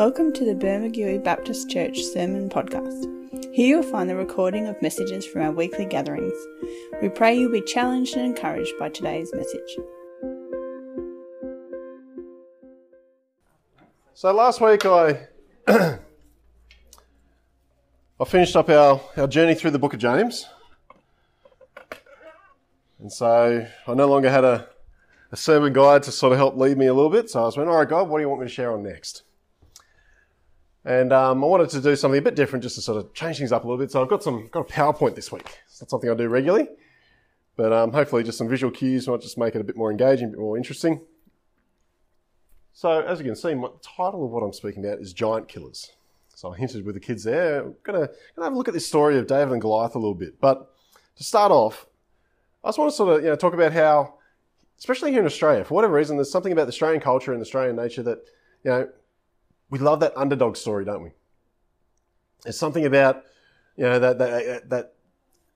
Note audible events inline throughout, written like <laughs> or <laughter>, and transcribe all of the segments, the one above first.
Welcome to the Bermagui Baptist Church Sermon Podcast. Here you'll find the recording of messages from our weekly gatherings. We pray you'll be challenged and encouraged by today's message. So last week I <clears throat> I finished up our, our journey through the book of James. And so I no longer had a, a sermon guide to sort of help lead me a little bit. So I was went, all right, God, what do you want me to share on next? And um, I wanted to do something a bit different just to sort of change things up a little bit. So I've got some got a PowerPoint this week. It's not something I do regularly, but um, hopefully just some visual cues might just make it a bit more engaging, a bit more interesting. So as you can see, my title of what I'm speaking about is Giant Killers. So I hinted with the kids there. I'm gonna, gonna have a look at this story of David and Goliath a little bit. But to start off, I just want to sort of you know talk about how, especially here in Australia, for whatever reason, there's something about the Australian culture and the Australian nature that you know we love that underdog story, don't we? There's something about, you know, that, that, that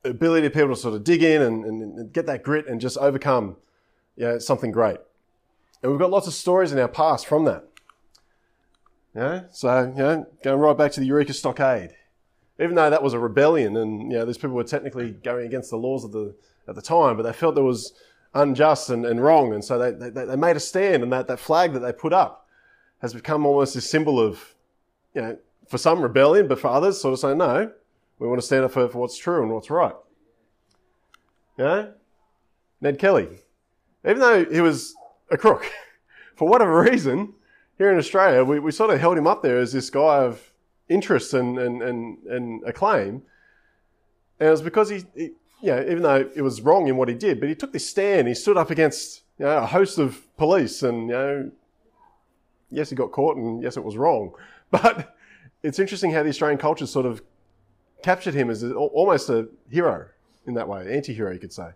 ability of people to sort of dig in and, and, get that grit and just overcome, you know, something great. And we've got lots of stories in our past from that. Know, so, you know, going right back to the Eureka Stockade. Even though that was a rebellion and, you know, these people were technically going against the laws of the, at the time, but they felt there was unjust and, and wrong. And so they, they, they made a stand and that, that flag that they put up has become almost a symbol of, you know, for some rebellion, but for others sort of saying, no, we want to stand up for, for what's true and what's right. You know? Ned Kelly, even though he was a crook, <laughs> for whatever reason, here in Australia, we, we sort of held him up there as this guy of interest and, and, and, and acclaim. And it was because he, he, you know, even though it was wrong in what he did, but he took this stand. He stood up against, you know, a host of police and, you know, yes, he got caught and yes, it was wrong. <laughs> But it's interesting how the Australian culture sort of captured him as a, almost a hero in that way, anti-hero, you could say.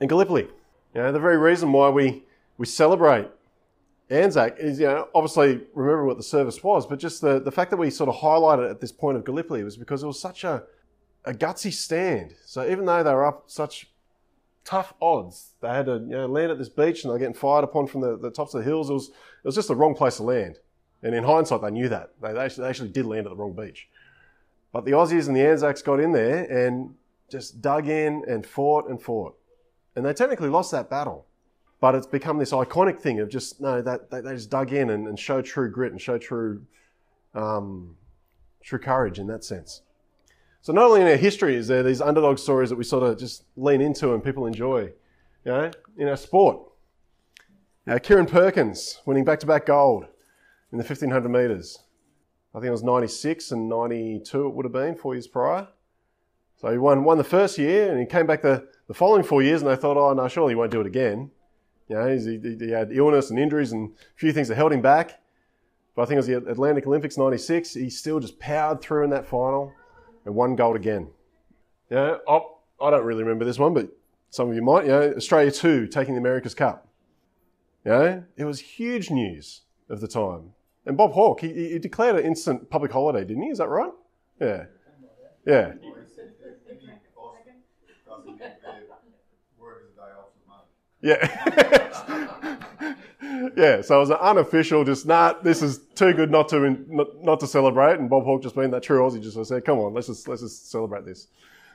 And Gallipoli, you know, the very reason why we, we celebrate Anzac is, you know, obviously remember what the service was, but just the, the fact that we sort of highlighted at this point of Gallipoli was because it was such a, a gutsy stand. So even though they were up such tough odds. They had to you know, land at this beach and they're getting fired upon from the, the tops of the hills. It was, it was just the wrong place to land. And in hindsight, they knew that. They, they, actually, they actually did land at the wrong beach. But the Aussies and the Anzacs got in there and just dug in and fought and fought. And they technically lost that battle. But it's become this iconic thing of just, no, that, they, they just dug in and, and showed true grit and show true, um, true courage in that sense. So not only in our history is there these underdog stories that we sort of just lean into and people enjoy, you know, in our sport. Now, Kieren Perkins winning back-to-back gold in the 1500 metres. I think it was 96 and 92 it would have been, four years prior. So he won, won the first year and he came back the, the following four years and they thought, oh, no, surely he won't do it again. You know, he, he had illness and injuries and a few things that held him back. But I think it was the Atlanta Olympics 96. He still just powered through in that final and one gold again. Yeah, oh, I don't really remember this one, but some of you might. Yeah, Australia 2 taking the America's Cup. Yeah, it was huge news of the time. And Bob Hawke, he, he declared an instant public holiday, didn't he? Is that right? Yeah. Yeah. Yeah. <laughs> yeah, so it was an unofficial, just nah, this is too good not to not, not to celebrate. And Bob Hawke just being that true Aussie, just said, "Come on, let's just let's just celebrate this."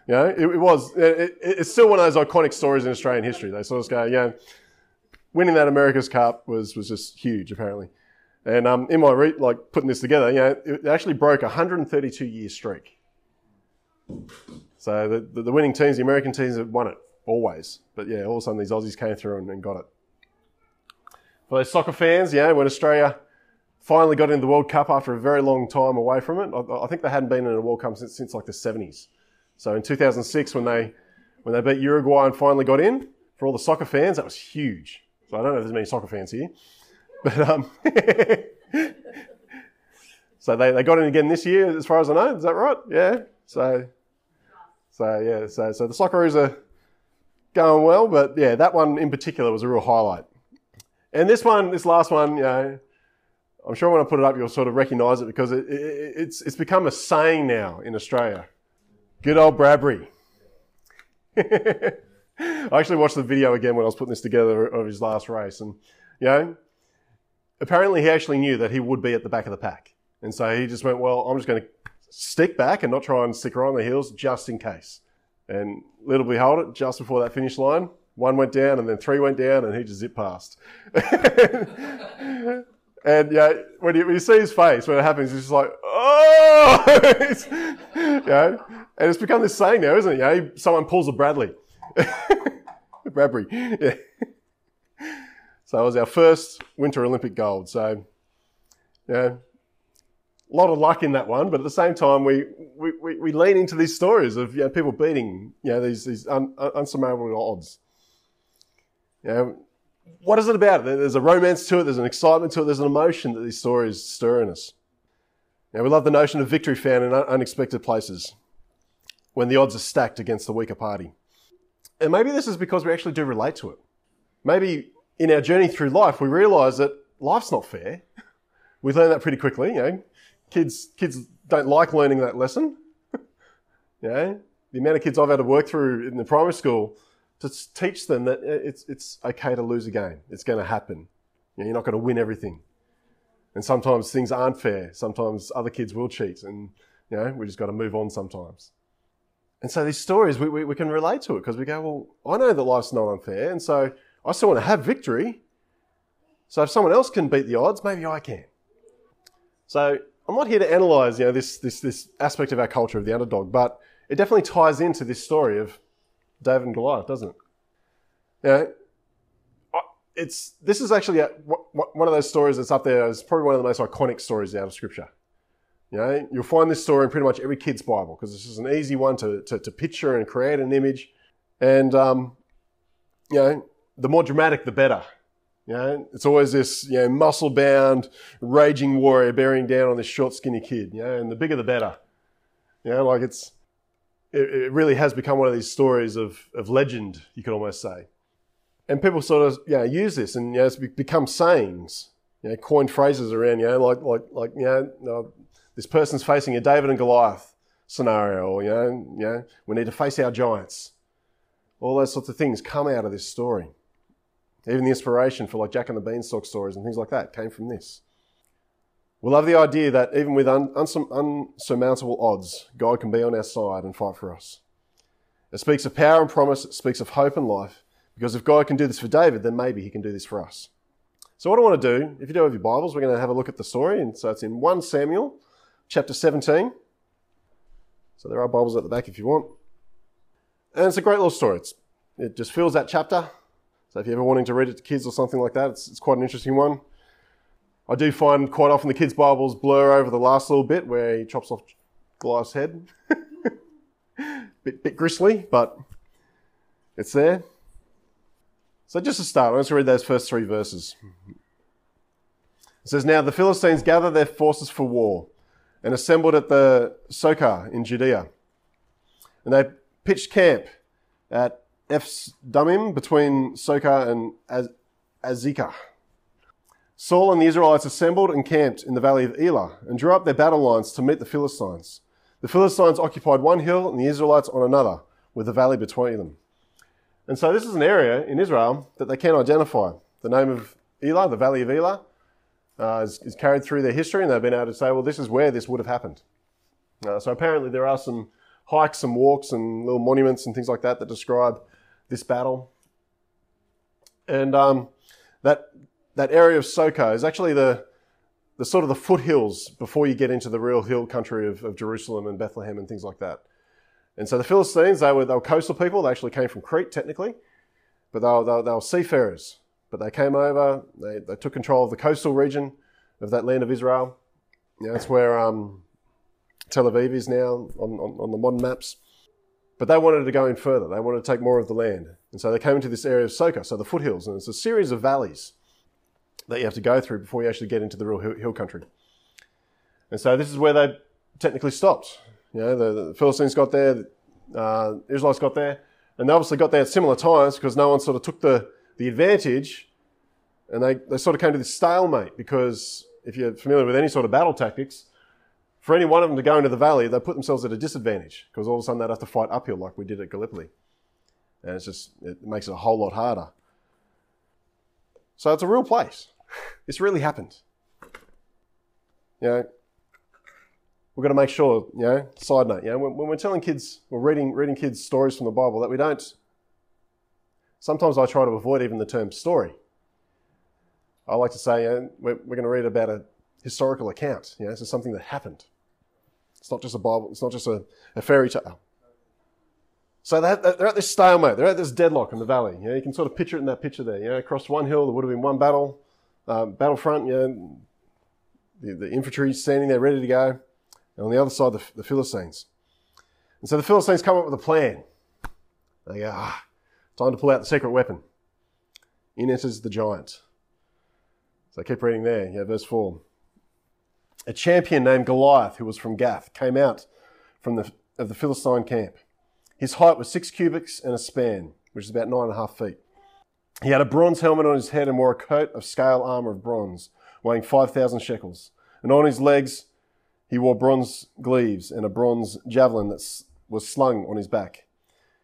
You know, it, it was it, it, it's still one of those iconic stories in Australian history. They sort of go, yeah, winning that America's Cup was was just huge, apparently. And um, in my re- like putting this together, you know, it actually broke a 132 year streak. So the, the, the winning teams, the American teams, have won it always. But yeah, all of a sudden these Aussies came through and, and got it for those soccer fans, yeah, when Australia finally got into the World Cup after a very long time away from it. I, I think they hadn't been in a World Cup since, since like the 70s. So in 2006, when they when they beat Uruguay and finally got in, for all the soccer fans, that was huge. So I don't know if there's many soccer fans here, <laughs> but um, <laughs> so they, they got in again this year, as far as I know. Is that right? Yeah. So so yeah. So so the Socceroos are going well, but yeah, that one in particular was a real highlight. And this one, this last one, you know, I'm sure when I put it up, you'll sort of recognise it because it, it, it's, it's become a saying now in Australia. Good old Bradbury. <laughs> I actually watched the video again when I was putting this together of his last race. And, you know, apparently he actually knew that he would be at the back of the pack. And so he just went, well, I'm just going to stick back and not try and stick around the heels just in case. And little behold it, just before that finish line, one went down and then three went down and he just zipped past. <laughs> and yeah, when you, when you, see his face when it happens, he's just like, oh, <laughs> you know, and it's become this saying now, isn't it? You know, someone pulls a Bradley. <laughs> Bradbury. Yeah. So it was our first Winter Olympic gold. So, yeah, a lot of luck in that one, but at the same time, we, we, we, we lean into these stories of you know, people beating you know, these, these un, unsurmountable odds. You know, what is it about? There's a romance to it, there's an excitement to it, there's an emotion that these stories stir in us. Now, we love the notion of victory found in unexpected places when the odds are stacked against the weaker party. And maybe this is because we actually do relate to it. Maybe in our journey through life, we realize that life's not fair. We learn that pretty quickly. You know, kids kids don't like learning that lesson. <laughs> you know, the amount of kids I've had to work through in the primary school to teach them that uh, it's it's okay to lose a game. It's going to happen. You're not going to win everything. And sometimes things aren't fair. Sometimes other kids will cheat, and you know we just got to move on sometimes. And so these stories we, we, we can relate to it because we go, well, I know that life's not unfair, and so I still want to have victory. So if someone else can beat the odds, maybe I can. So I'm not here to analyze, you know, this, this, this aspect of our culture of the underdog, but it definitely ties into this story of David and Goliath, doesn't it? You know, it's, this is actually a, one of those stories that's up there as probably one of the most iconic stories out of Scripture. You know, you'll find this story in pretty much every kid's Bible because this is an easy one to, to, to picture and create an image. And, um, you know, the more dramatic, the better. You know, it's always this, you know, muscle bound, raging warrior bearing down on this short, skinny kid, you know, and the bigger the better. You know, like it's, it, it really has become one of these stories of, of legend, you could almost say. And people sort of, you know, use this and, you know, it's become sayings, you know, coined phrases around, you know, like, like, like, you know, uh, this person's facing a David and Goliath scenario, or, you know, you know, we need to face our giants. All those sorts of things come out of this story. Even the inspiration for like Jack and the Beanstalk stories and things like that came from this. We love the idea that even with un- unsurmountable odds, God can be on our side and fight for us. It speaks of power and promise, it speaks of hope and life, because if God can do this for David, then maybe he can do this for us. So, what I want to do, if you do have your Bibles, we're going to have a look at the story. And so it's in 1 Samuel chapter 17. So there are Bibles at the back if you want. And it's a great little story. It's, it just fills that chapter so if you're ever wanting to read it to kids or something like that, it's, it's quite an interesting one. I do find quite often the kids' Bibles blur over the last little bit where he chops off Goliath's head. <laughs> bit, bit gristly, but it's there. So just to start, let's read those first three verses. It says, Now the Philistines gathered their forces for war and assembled at the Socoh in Judea. And they pitched camp at Ephes-dammim between Socoh and Az- Azekah. Saul and the Israelites assembled and camped in the valley of Elah and drew up their battle lines to meet the Philistines. The Philistines occupied one hill and the Israelites on another, with the valley between them. And so this is an area in Israel that they can identify. The name of Elah, the valley of Elah, uh, is, is, carried through their history, and they've been able to say, well, this is where this would have happened. Uh, so apparently there are some hikes and walks and little monuments and things like that that describe this battle. And um, that, that area of Socoh is actually the, the sort of the foothills before you get into the real hill country of, of Jerusalem and Bethlehem and things like that. And so the Philistines, they were, they were coastal people. They actually came from Crete, technically, but they were, they were, they were seafarers. But they came over, they, they took control of the coastal region of that land of Israel. Yeah, that's where um, Tel Aviv is now on, on, on the modern maps. But they wanted to go in further. They wanted to take more of the land. And so they came into this area of Socoh, so the foothills. And it's a series of valleys that you have to go through before you actually get into the real hill country. And so this is where they technically stopped. You know, the, the Philistines got there, uh, Israelites got there, and they obviously got there at similar times because no one sort of took the, the advantage and they, they sort of came to this stalemate because if you're familiar with any sort of battle tactics, for any one of them to go into the valley, they put themselves at a disadvantage because all of a sudden they'd have to fight uphill like we did at Gallipoli. And it's just, it makes it a whole lot harder. So it's a real place. This really happened. You know, we've got to make sure, you know, side note, you know, when, when we're telling kids, we're reading, reading kids stories from the Bible, that we don't, sometimes I try to avoid even the term story. I like to say, you know, we're, we're going to read about a historical account, you know, so something that happened. It's not just a Bible, it's not just a, a fairy tale. So they're, at this stalemate, they're at this deadlock in the valley. You know, you can sort of picture it in that picture there. You know, across one hill, there would have been one battle, um, battlefront, you know, the, the infantry standing there ready to go. And on the other side, the, the Philistines. And so the Philistines come up with a plan. They go, ah, time to pull out the secret weapon. In enters the giant. So I keep reading there. Yeah, verse 4. A champion named Goliath, who was from Gath, came out from the, of the Philistine camp. His height was six cubits and a span, which is about nine and a half feet. He had a bronze helmet on his head and wore a coat of scale armor of bronze, weighing 5,000 shekels. And on his legs, he wore bronze greaves and a bronze javelin that was slung on his back.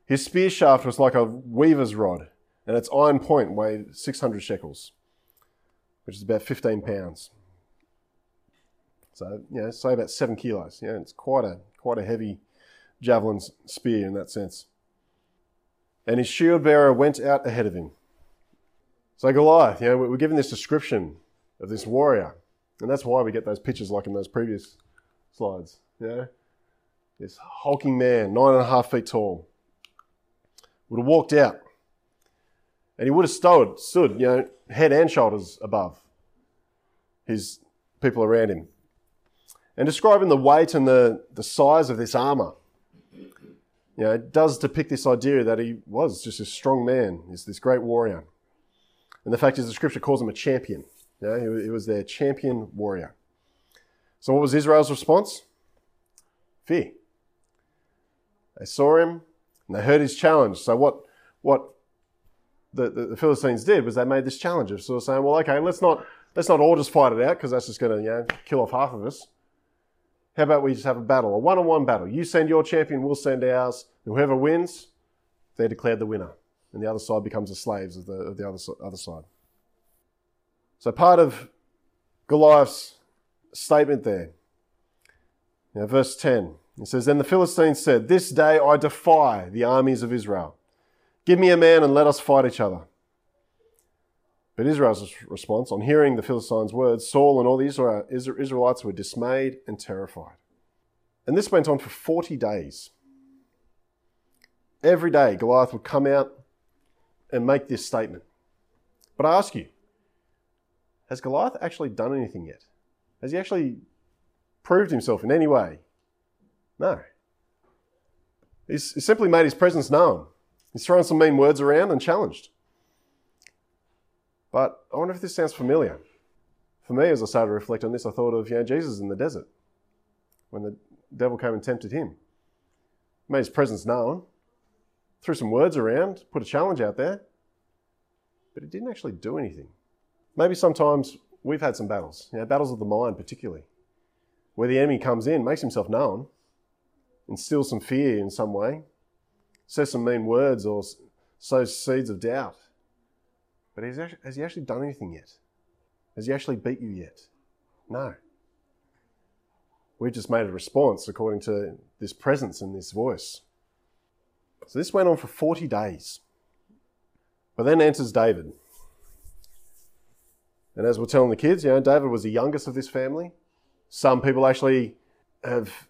His spear shaft was like a weaver's rod, and its iron point weighed 600 shekels, which is about 15 pounds. So, you know, say about seven kilos. Yeah, it's quite a, quite a heavy javelin spear in that sense. And his shield bearer went out ahead of him. So Goliath, you know, we're given this description of this warrior. And that's why we get those pictures like in those previous slides. You know? This hulking man, nine and a half feet tall, would have walked out. And he would have stood, stood, you know, head and shoulders above his people around him. And describing the weight and the, the size of this armor you know, it does depict this idea that he was just a strong man, he's this great warrior. And the fact is, the scripture calls him a champion. Know, he, was their champion warrior. So, what was Israel's response? Fear. They saw him and they heard his challenge. So, what, what the, the, the Philistines did was they made this challenge of sort of saying, well, okay, let's not, let's not all just fight it out because that's just going to you know, kill off half of us. How about we just have a battle, a one-on-one battle? You send your champion, we'll send ours. Whoever wins, they're declared the winner, and the other side becomes the slaves of the, of the other, other side. So part of Goliath's statement there, know, verse 10, it says, Then the Philistines said, This day I defy the armies of Israel. Give me a man and let us fight each other. But Israel's response, on hearing the Philistines' words, Saul and all the Israelites were dismayed and terrified. And this went on for 40 days. Every day, Goliath would come out and make this statement. But I ask you, has Goliath actually done anything yet? Has he actually proved himself in any way? No. He's, he's simply made his presence known. He's thrown some mean words around and challenged. But I wonder if this sounds familiar. For me, as I started to reflect on this, I thought of you know, Jesus in the desert when the devil came and tempted him. Made his presence known, threw some words around, put a challenge out there, but it didn't actually do anything. Maybe sometimes we've had some battles, you know, battles of the mind particularly, where the enemy comes in, makes himself known, instills some fear in some way, says some mean words or sows seeds of doubt but has, he actually done anything yet? Has he actually beat you yet? No. We've just made a response according to this presence and this voice. So this went on for 40 days. But then enters David. And as we're telling the kids, you know, David was the youngest of this family. Some people actually have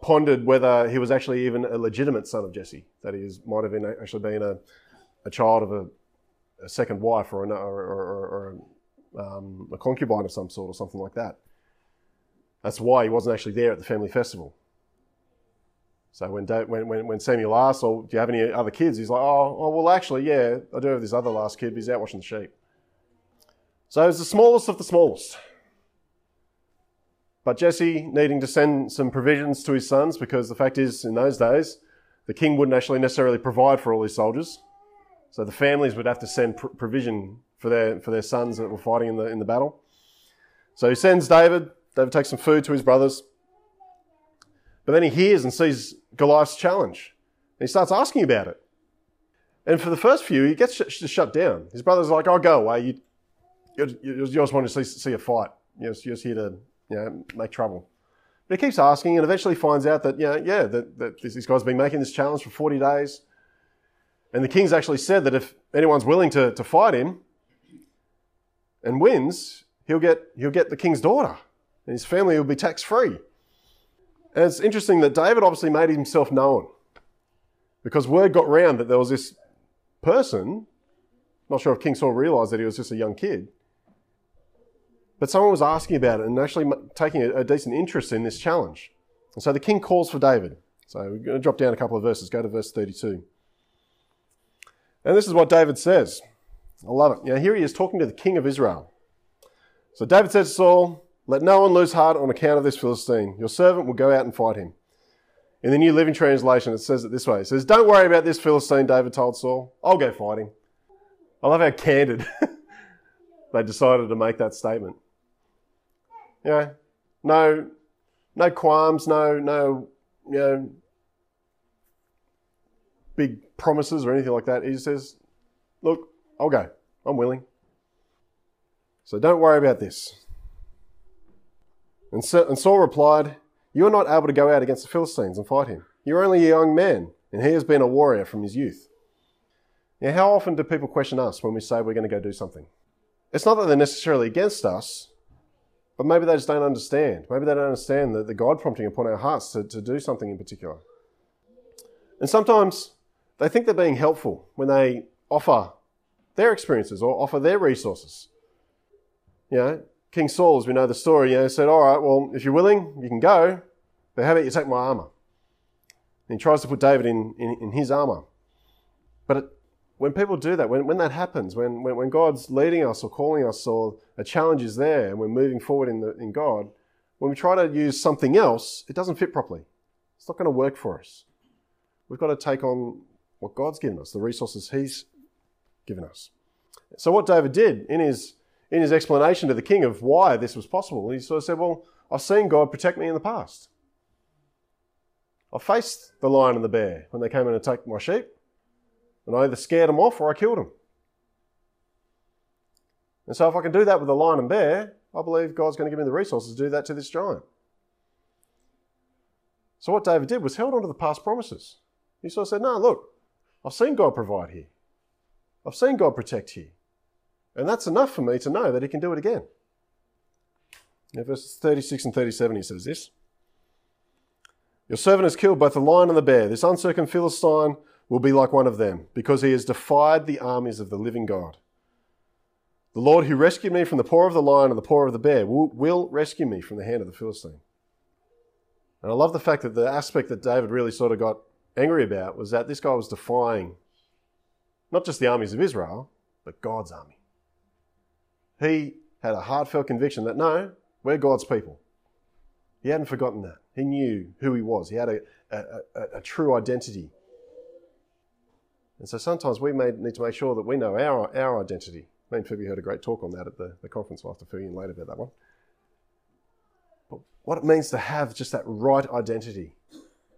pondered whether he was actually even a legitimate son of Jesse, that he might have been actually been a, a child of a a second wife or, an, or, or, or um, a concubine of some sort or something like that. That's why he wasn't actually there at the family festival. So when, when, when Samuel asked, oh, do you have any other kids? He's like, oh, oh, well, actually, yeah, I do have this other last kid, but he's out watching the sheep. So he's the smallest of the smallest. But Jesse needing to send some provisions to his sons because the fact is, in those days, the king wouldn't actually necessarily provide for all his soldiers. So the families would have to send pr- provision for their, for their sons that were fighting in the, in the battle. So he sends David. David takes some food to his brothers. But then he hears and sees Goliath's challenge. And he starts asking about it. And for the first few, he gets sh- shut down. His brother's like, oh, go away. You, you're, you're just wanting to see, see a fight. You're just, you're just here to you know, make trouble. But he keeps asking and eventually finds out that, you know, yeah, that, that this guy's been making this challenge for 40 days. And the king's actually said that if anyone's willing to, to fight him and wins, he'll get, he'll get the king's daughter and his family will be tax free. And it's interesting that David obviously made himself known because word got round that there was this person, not sure if King Saul realized that he was just a young kid, but someone was asking about it and actually taking a, decent interest in this challenge. And so the king calls for David. So we're going to drop down a couple of verses. Go to verse 32. And this is what David says. I love it. Here he is talking to the king of Israel. So David says to Saul, Let no one lose heart on account of this Philistine. Your servant will go out and fight him. In the New Living Translation, it says it this way. It says, Don't worry about this Philistine, David told Saul. I'll go fight him. I love how candid <laughs> they decided to make that statement. Know, no, no qualms, no, no, you know, big promises or anything like that. He says, Look, I'll go. I'm willing. So don't worry about this. And, Saul replied, You are not able to go out against the Philistines and fight him. You're only a young man, and he has been a warrior from his youth. Now, how often do people question us when we say we're going to go do something? It's not that they're necessarily against us, but maybe they just don't understand. Maybe they don't understand the, the God prompting upon our hearts to, to do something in particular. And sometimes they think they're being helpful when they offer their experiences or offer their resources. You know, King Saul, as we know the story, you know, said, All right, well, if you're willing, you can go, but how about you take my armor? And he tries to put David in, in, in his armor. But it, when people do that, when, when that happens, when, when, when God's leading us or calling us or a challenge is there and we're moving forward in, the, in God, when we try to use something else, it doesn't fit properly. It's not going to work for us. We've got to take on what God's given us, the resources He's given us. So what David did in his in his explanation to the king of why this was possible, he sort of said, Well, I've seen God protect me in the past. I faced the lion and the bear when they came in and attacked my sheep, and I either scared them off or I killed them. And so if I can do that with the lion and bear, I believe God's going to give me the resources to do that to this giant. So what David did was held on to the past promises. He sort of said, No, look, I've seen God provide here. I've seen God protect here. And that's enough for me to know that He can do it again. In verses 36 and 37, he says this Your servant has killed both the lion and the bear. This uncircumcised Philistine will be like one of them, because he has defied the armies of the living God. The Lord who rescued me from the paw of the lion and the paw of the bear will, will rescue me from the hand of the Philistine. And I love the fact that the aspect that David really sort of got angry about was that this guy was defying not just the armies of Israel, but God's army. He had a heartfelt conviction that no, we're God's people. He hadn't forgotten that. He knew who he was. He had a, a, a, a true identity. And so sometimes we may need to make sure that we know our, our identity. Me and Phoebe heard a great talk on that at the, the conference. I'll have to fill you in later about that one. But what it means to have just that right identity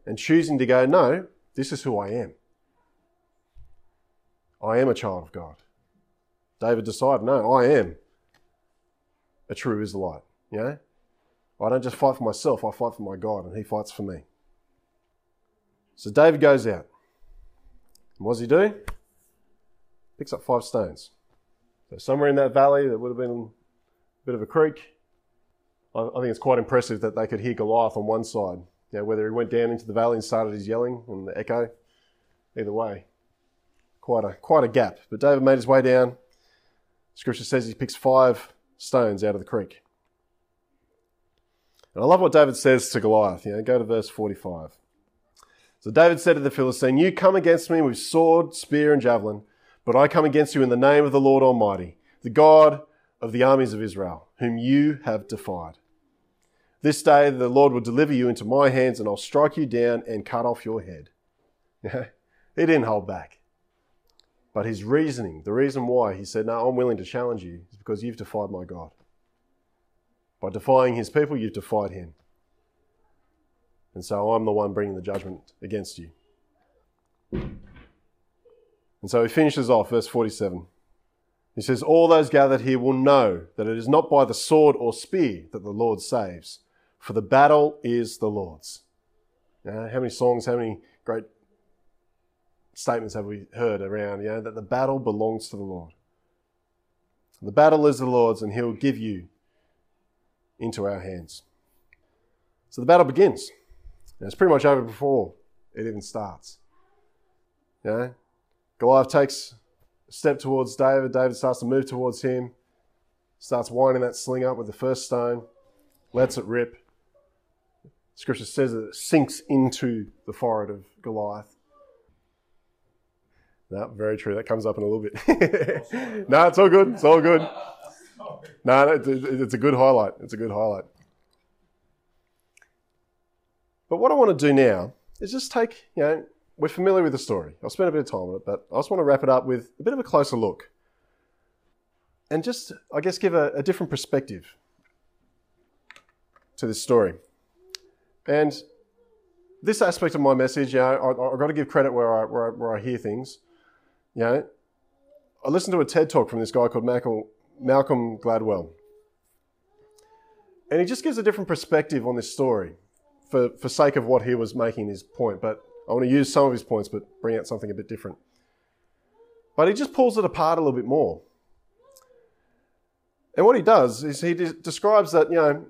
and choosing to go, no, this is who I am. I am a child of God. David decided, no, I am a true Israelite. Know? I don't just fight for myself, I fight for my God, and He fights for me. So David goes out. And what does he do? Picks up five stones. So somewhere in that valley, that would have been a bit of a creek. I think it's quite impressive that they could hear Goliath on one side know, whether he went down into the valley and started his yelling and the echo, either way, quite a quite a gap. But David made his way down. Scripture says he picks five stones out of the creek. And I love what David says to Goliath. You know, go to verse 45. So David said to the Philistine, You come against me with sword, spear, and javelin, but I come against you in the name of the Lord Almighty, the God of the armies of Israel, whom you have defied. This day the Lord will deliver you into my hands, and I'll strike you down and cut off your head. <laughs> he didn't hold back. But his reasoning, the reason why he said, No, I'm willing to challenge you, because you've defied my God. By defying his people, you've defied him. And so I'm the one bringing the judgment against you. And so he finishes off, verse 47. He says, All those gathered here will know that it is not by the sword or spear that the Lord saves, for the battle is the Lord's. Now, how many songs, how many great statements have we heard around, you know, that the battle belongs to the Lord? The battle is the Lord's, and He'll give you into our hands. So the battle begins. And it's pretty much over before it even starts. You know, Goliath takes a step towards David. David starts to move towards him, starts winding that sling up with the first stone, lets it rip. Scripture says that it sinks into the forehead of Goliath. No, very true. That comes up in a little bit. <laughs> Oh, <laughs> no, it's all good. It's all good. <laughs> No, it's a good highlight. It's a good highlight. But what I want to do now is just take, you know, we're familiar with the story. I'll spend a bit of time on it, but I just want to wrap it up with a bit of a closer look. And just, I guess, give a, a different perspective to this story. And this aspect of my message, you know, I, have got to give credit where I, where I, where I hear things. You know, I listened to a TED talk from this guy called Malcolm, Gladwell. And he just gives a different perspective on this story for, for sake of what he was making his point. But I want to use some of his points, but bring out something a bit different. But he just pulls it apart a little bit more. And what he does is he de- describes that, you know,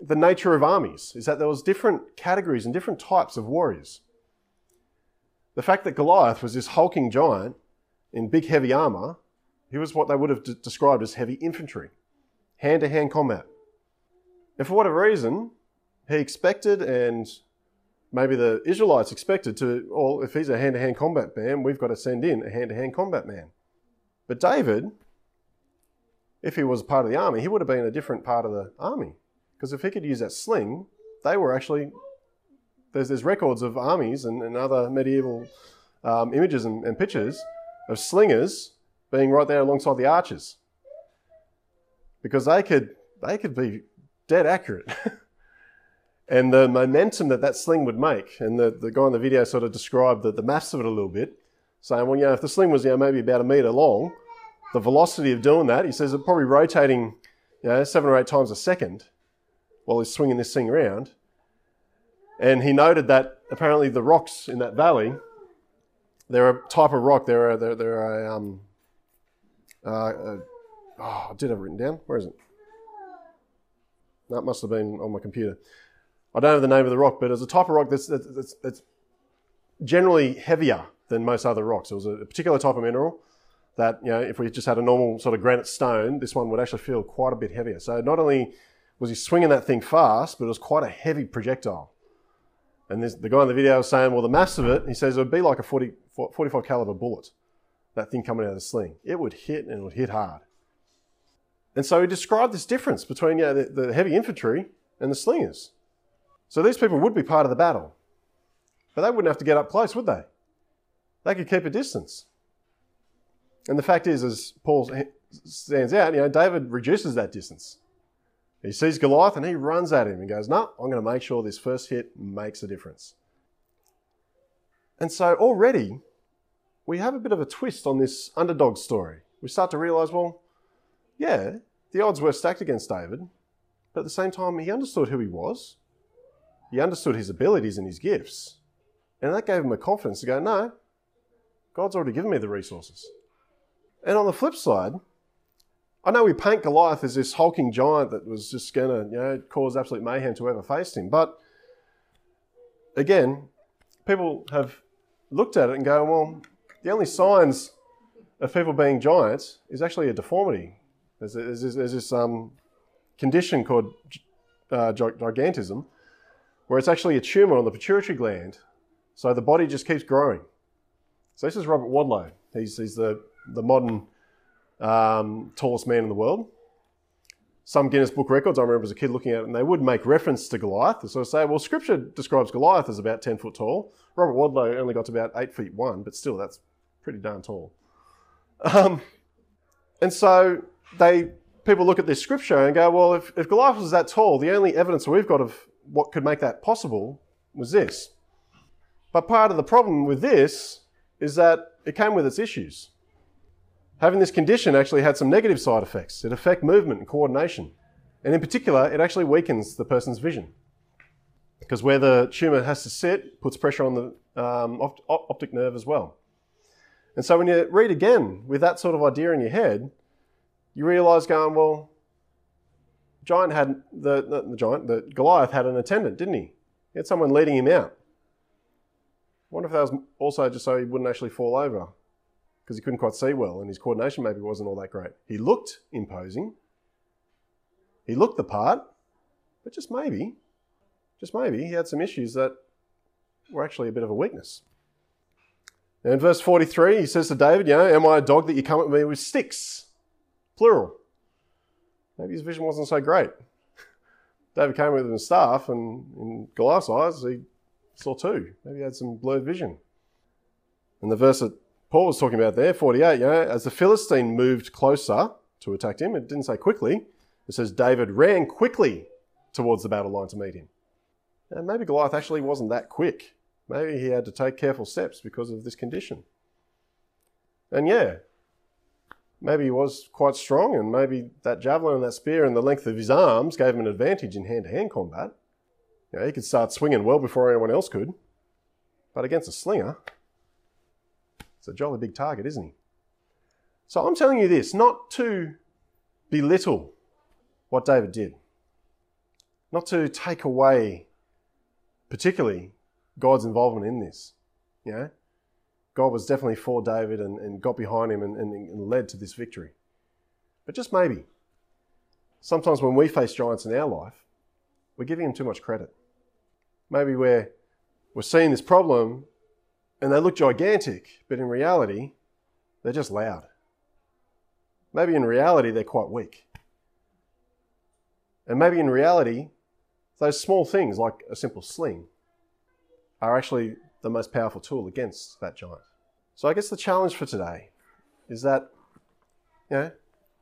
the nature of armies is that there was different categories and different types of warriors. The fact that Goliath was this hulking giant in big heavy armor, he was what they would have d- described as heavy infantry, hand to hand combat. And for whatever reason, he expected, and maybe the Israelites expected to, well, if he's a hand to hand combat man, we've got to send in a hand to hand combat man. But David, if he was part of the army, he would have been a different part of the army. Because if he could use that sling, they were actually, there's, there's records of armies and, and other medieval um, images and, and pictures of slingers being right there alongside the archers. Because they could, they could be dead accurate. <laughs> and the momentum that that sling would make. And the, the guy in the video sort of described the, the maths of it a little bit, saying, well, you know, if the sling was, you know, maybe about a metre long, the velocity of doing that, he says, it's probably rotating, you know, seven or eight times a second while he's swinging this thing around. And he noted that apparently the rocks in that valley, they're a type of rock. They're a, they're, they're a, um, uh, uh, oh, I did have it written down. Where is it? That must have been on my computer. I don't have the name of the rock, but it's a type of rock that's, that's, that's generally heavier than most other rocks. It was a particular type of mineral that, you know, if we just had a normal sort of granite stone, this one would actually feel quite a bit heavier. So not only was he swinging that thing fast, but it was quite a heavy projectile. And this, the guy in the video was saying, well, the mass of it, he says it would be like a 40, 45 caliber bullet, that thing coming out of the sling. It would hit and it would hit hard. And so he described this difference between you know, the, the heavy infantry and the slingers. So these people would be part of the battle. But they wouldn't have to get up close, would they? They could keep a distance. And the fact is, as Paul stands out, you know, David reduces that distance. He sees Goliath and he runs at him and goes, No, I'm going to make sure this first hit makes a difference. And so already we have a bit of a twist on this underdog story. We start to realize, well, yeah, the odds were stacked against David, but at the same time, he understood who he was. He understood his abilities and his gifts. And that gave him a confidence to go, no, God's already given me the resources. And on the flip side, I know we paint Goliath as this hulking giant that was just going to you know, cause absolute mayhem to whoever faced him. But again, people have looked at it and go, well, the only signs of people being giants is actually a deformity. There's, there's, there's this um, condition called uh, gigantism, where it's actually a tumor on the pituitary gland. So the body just keeps growing. So this is Robert Wadlow. He's, he's the, the modern um, tallest man in the world. Some Guinness Book records, I remember as a kid looking at it, and they would make reference to Goliath. So I say, well, Scripture describes Goliath as about 10 foot tall. Robert Wadlow only got to about 8 feet 1, but still, that's pretty darn tall. Um, and so they people look at this scripture and go, well, if, if Goliath was that tall, the only evidence we've got of what could make that possible was this. But part of the problem with this is that it came with its issues. Having this condition actually had some negative side effects. It affect movement and coordination. And in particular, it actually weakens the person's vision. Because where the tumour has to sit puts pressure on the um, opt- optic nerve as well. And so when you read again with that sort of idea in your head, you realise going, well, giant had the, the, the giant, the Goliath had an attendant, didn't he? He had someone leading him out. I wonder if that was also just so he wouldn't actually fall over because he couldn't quite see well and his coordination maybe wasn't all that great. He looked imposing, he looked the part, but just maybe, just maybe, he had some issues that were actually a bit of a weakness. And in verse 43, he says to David, You know, am I a dog that you come at me with sticks? Plural. Maybe his vision wasn't so great. <laughs> David came with his staff, and in Goliath's eyes, he saw two. Maybe he had some blurred vision. And the verse that Paul was talking about there, 48, you know, as the Philistine moved closer to attack him, it didn't say quickly, it says David ran quickly towards the battle line to meet him. And maybe Goliath actually wasn't that quick. Maybe he had to take careful steps because of this condition. And yeah, maybe he was quite strong, and maybe that javelin and that spear and the length of his arms gave him an advantage in hand to hand combat. You know, he could start swinging well before anyone else could. But against a slinger, it's a jolly big target, isn't he? So I'm telling you this not to belittle what David did. Not to take away, particularly, God's involvement in this. You know, God was definitely for David and, and got behind him and, and, and led to this victory. But just maybe, sometimes when we face giants in our life, we're giving them too much credit. Maybe we're, we're seeing this problem and they look gigantic, but in reality, they're just loud. Maybe in reality, they're quite weak. And maybe in reality, those small things like a simple sling are actually the most powerful tool against that giant. So I guess the challenge for today is that, you know,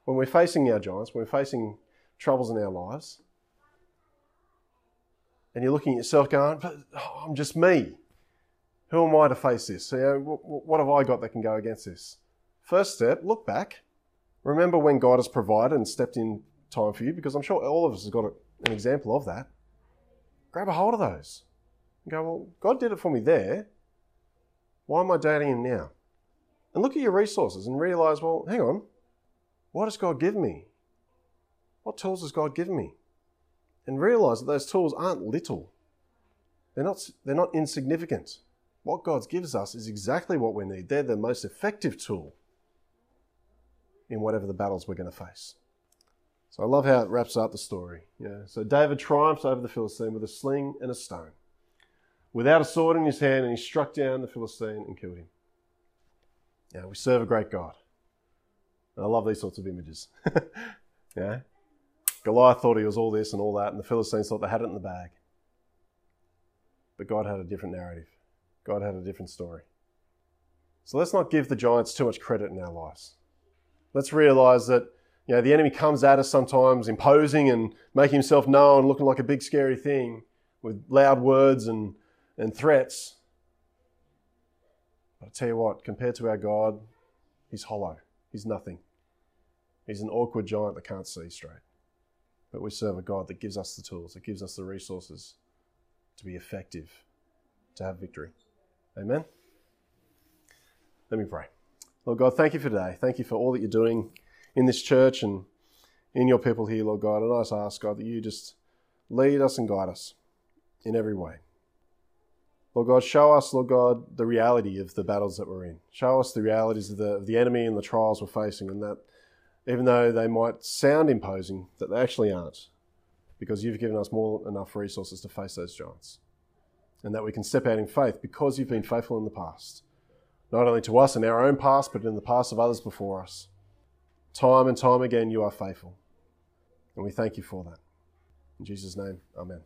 when we're facing our giants, when we're facing troubles in our lives, and you're looking at yourself going, but oh, I'm just me. Who am I to face this? You know, what have I got that can go against this? First step, look back. Remember when God has provided and stepped in time for you because I'm sure all of us have got an example of that. Grab a hold of those and go, well, God did it for me there. Why am I doubting Him now? And look at your resources and realize, well, hang on, what has God given me? What tools has God given me? And realize that those tools aren't little, they're not, they're not insignificant. What God gives us is exactly what we need. They're the most effective tool in whatever the battles we're going to face. So I love how it wraps up the story. Yeah. So David triumphs over the Philistine with a sling and a stone, without a sword in his hand, and he struck down the Philistine and killed him. Yeah, we serve a great God. And I love these sorts of images. <laughs> yeah. Goliath thought he was all this and all that, and the Philistines thought they had it in the bag. But God had a different narrative. God had a different story. So let's not give the giants too much credit in our lives. Let's realize that you know, the enemy comes at us sometimes imposing and making himself known, looking like a big scary thing with loud words and, and threats. But I tell you what, compared to our God, he's hollow. He's nothing. He's an awkward giant that can't see straight. But we serve a God that gives us the tools, that gives us the resources to be effective, to have victory. Amen? Let me pray. Lord God, thank you for today. Thank you for all that you're doing in this church and in your people here, Lord God. And I just ask, God, that you just lead us and guide us in every way. Lord God, show us, Lord God, the reality of the battles that we're in. Show us the realities of the, of the enemy and the trials we're facing, and that even though they might sound imposing, that they actually aren't, because you've given us more than enough resources to face those giants. And that we can step out in faith because you've been faithful in the past, not only to us in our own past, but in the past of others before us. Time and time again, you are faithful. And we thank you for that. In Jesus' name, amen.